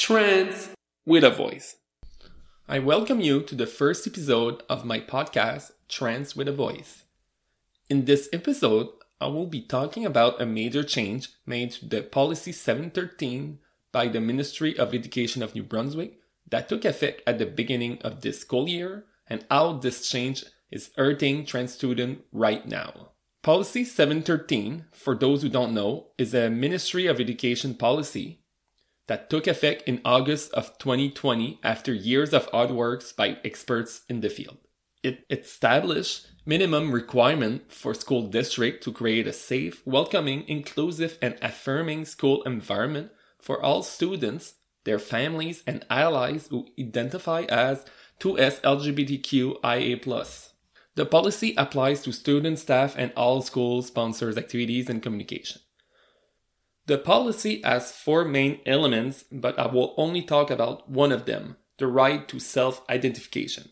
Trans with a Voice. I welcome you to the first episode of my podcast, Trans with a Voice. In this episode, I will be talking about a major change made to the Policy 713 by the Ministry of Education of New Brunswick that took effect at the beginning of this school year and how this change is hurting trans students right now. Policy 713, for those who don't know, is a Ministry of Education policy that took effect in August of 2020 after years of hard work by experts in the field. It established minimum requirement for school district to create a safe, welcoming, inclusive, and affirming school environment for all students, their families, and allies who identify as 2S LGBTQIA+. The policy applies to student staff and all school sponsors activities and communication. The policy has four main elements, but I will only talk about one of them the right to self identification.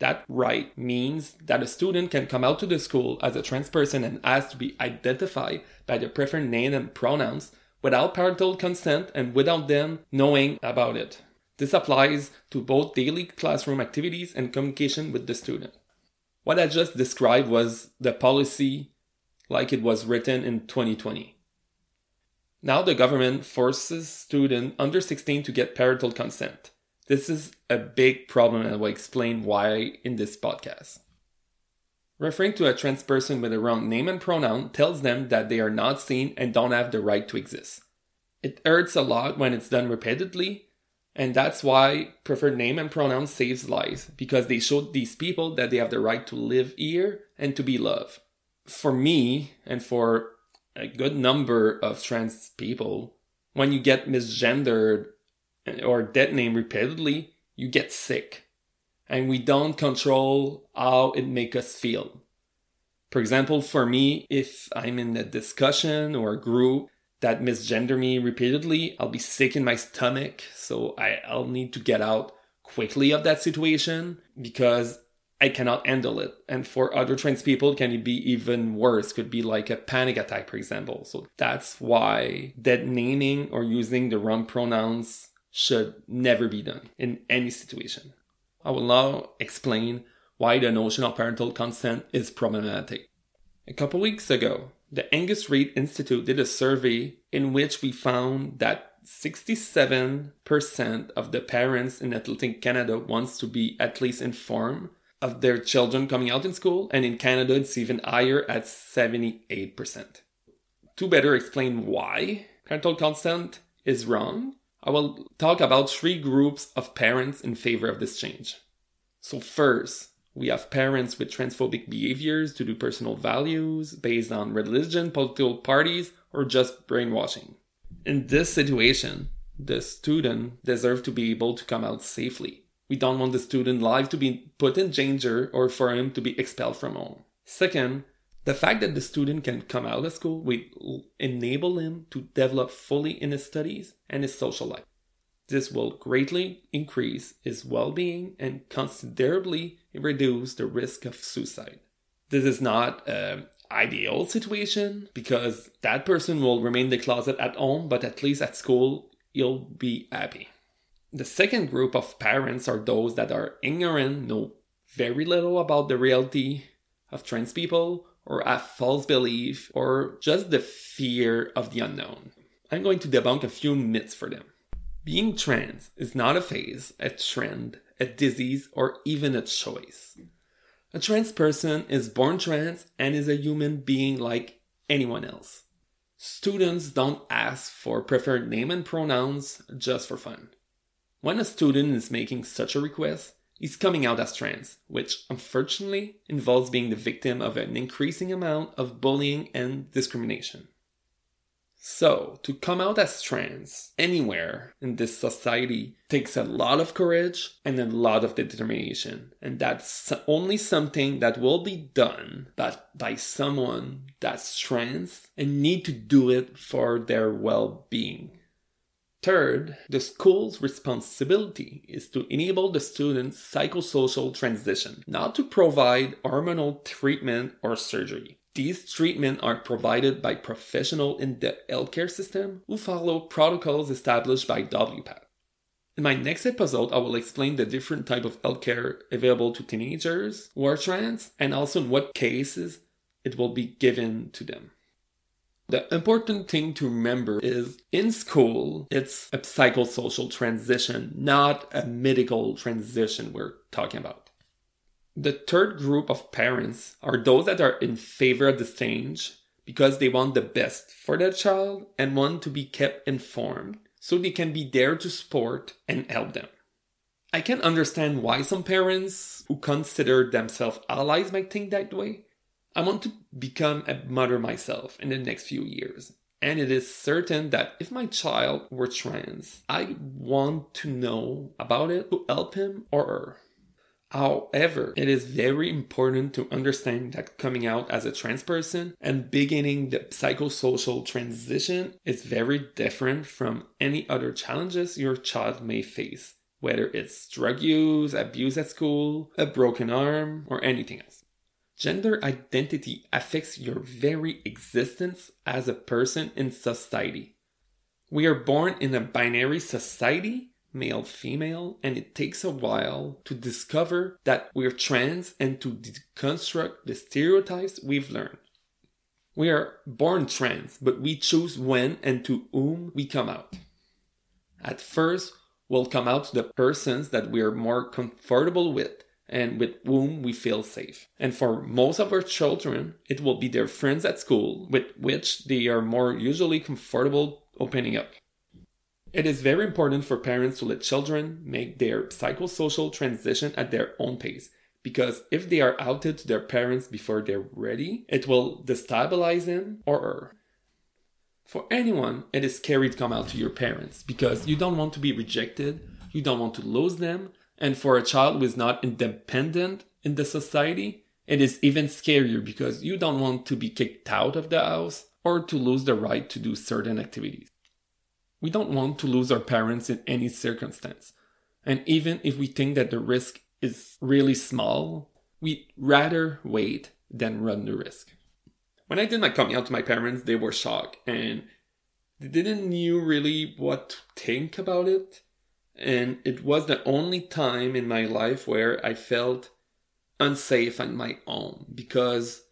That right means that a student can come out to the school as a trans person and ask to be identified by their preferred name and pronouns without parental consent and without them knowing about it. This applies to both daily classroom activities and communication with the student. What I just described was the policy like it was written in 2020. Now the government forces students under 16 to get parental consent. This is a big problem and I will explain why in this podcast. Referring to a trans person with a wrong name and pronoun tells them that they are not seen and don't have the right to exist. It hurts a lot when it's done repeatedly and that's why preferred name and pronoun saves lives, because they show these people that they have the right to live here and to be loved. For me, and for a good number of trans people, when you get misgendered or dead name repeatedly, you get sick. And we don't control how it makes us feel. For example, for me, if I'm in a discussion or a group that misgender me repeatedly, I'll be sick in my stomach. So I'll need to get out quickly of that situation because I cannot handle it. And for other trans people, can it be even worse? Could be like a panic attack, for example. So that's why that naming or using the wrong pronouns should never be done in any situation. I will now explain why the notion of parental consent is problematic. A couple weeks ago, the Angus Reid Institute did a survey in which we found that 67% of the parents in Atlantic Canada wants to be at least informed of their children coming out in school, and in Canada it's even higher at 78%. To better explain why parental consent is wrong, I will talk about three groups of parents in favor of this change. So, first, we have parents with transphobic behaviors due to do personal values based on religion, political parties, or just brainwashing. In this situation, the student deserves to be able to come out safely. We don't want the student life to be put in danger or for him to be expelled from home. Second, the fact that the student can come out of school will enable him to develop fully in his studies and his social life. This will greatly increase his well being and considerably reduce the risk of suicide. This is not an ideal situation because that person will remain in the closet at home, but at least at school, he'll be happy. The second group of parents are those that are ignorant, know very little about the reality of trans people, or have false belief, or just the fear of the unknown. I'm going to debunk a few myths for them. Being trans is not a phase, a trend, a disease, or even a choice. A trans person is born trans and is a human being like anyone else. Students don't ask for preferred name and pronouns just for fun. When a student is making such a request, he's coming out as trans, which unfortunately involves being the victim of an increasing amount of bullying and discrimination. So, to come out as trans anywhere in this society takes a lot of courage and a lot of determination. And that's only something that will be done but by someone that's trans and need to do it for their well being. Third, the school's responsibility is to enable the student's psychosocial transition, not to provide hormonal treatment or surgery. These treatments are provided by professionals in the healthcare system who follow protocols established by WPATH. In my next episode, I will explain the different type of healthcare available to teenagers who are trans and also in what cases it will be given to them. The important thing to remember is in school, it's a psychosocial transition, not a medical transition we're talking about. The third group of parents are those that are in favor of the change because they want the best for their child and want to be kept informed so they can be there to support and help them. I can understand why some parents who consider themselves allies might think that way. I want to become a mother myself in the next few years. And it is certain that if my child were trans, I want to know about it to help him or her. However, it is very important to understand that coming out as a trans person and beginning the psychosocial transition is very different from any other challenges your child may face, whether it's drug use, abuse at school, a broken arm, or anything else. Gender identity affects your very existence as a person in society. We are born in a binary society male female and it takes a while to discover that we're trans and to deconstruct the stereotypes we've learned. We are born trans, but we choose when and to whom we come out. At first, we'll come out to the persons that we are more comfortable with and with whom we feel safe. And for most of our children, it will be their friends at school with which they are more usually comfortable opening up. It is very important for parents to let children make their psychosocial transition at their own pace because if they are outed to their parents before they're ready, it will destabilize them or her. For anyone, it is scary to come out to your parents because you don't want to be rejected, you don't want to lose them, and for a child who is not independent in the society, it is even scarier because you don't want to be kicked out of the house or to lose the right to do certain activities. We don't want to lose our parents in any circumstance. And even if we think that the risk is really small, we'd rather wait than run the risk. When I did my coming out to my parents, they were shocked and they didn't knew really what to think about it. And it was the only time in my life where I felt unsafe on my own because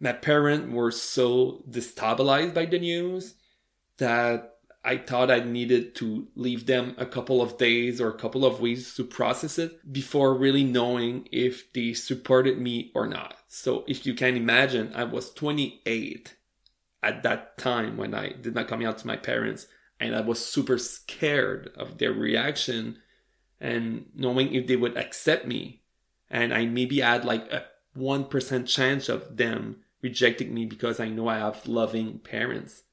my parents were so destabilized by the news that I thought I needed to leave them a couple of days or a couple of weeks to process it before really knowing if they supported me or not. So if you can imagine, I was 28 at that time when I did not come out to my parents and I was super scared of their reaction and knowing if they would accept me. And I maybe had like a 1% chance of them rejecting me because I know I have loving parents.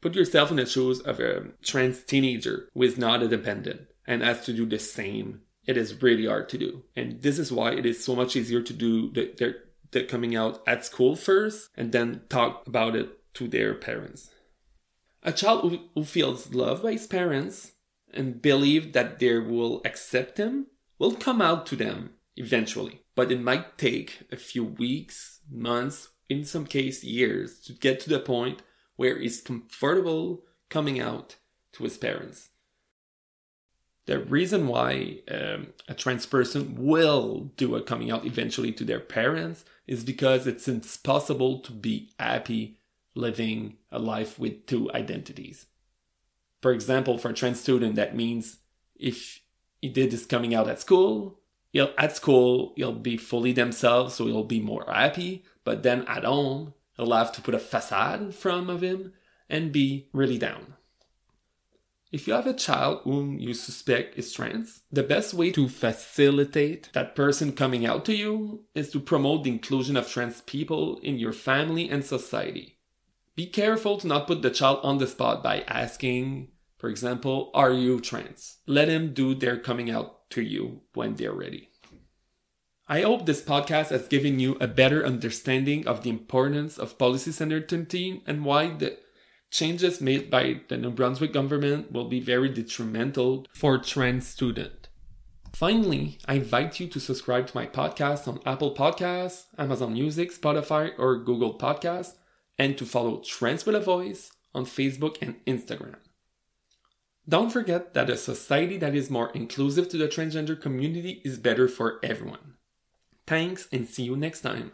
Put yourself in the shoes of a trans teenager who is not a dependent and has to do the same. It is really hard to do. And this is why it is so much easier to do the, the coming out at school first and then talk about it to their parents. A child who, feels loved by his parents and believe that they will accept him will come out to them eventually. But it might take a few weeks, months, in some case years to get to the point where he's comfortable coming out to his parents. The reason why um, a trans person will do a coming out eventually to their parents is because it's impossible to be happy living a life with two identities. For example, for a trans student, that means if he did this coming out at school, he'll at school he'll be fully themselves, so he'll be more happy. But then at home, He'll have to put a facade in front of him and be really down. If you have a child whom you suspect is trans, the best way to facilitate that person coming out to you is to promote the inclusion of trans people in your family and society. Be careful to not put the child on the spot by asking, for example, are you trans? Let them do their coming out to you when they're ready. I hope this podcast has given you a better understanding of the importance of policy team and why the changes made by the New Brunswick government will be very detrimental for trans students. Finally, I invite you to subscribe to my podcast on Apple Podcasts, Amazon Music, Spotify, or Google Podcasts, and to follow Trans with a Voice on Facebook and Instagram. Don't forget that a society that is more inclusive to the transgender community is better for everyone. Thanks and see you next time.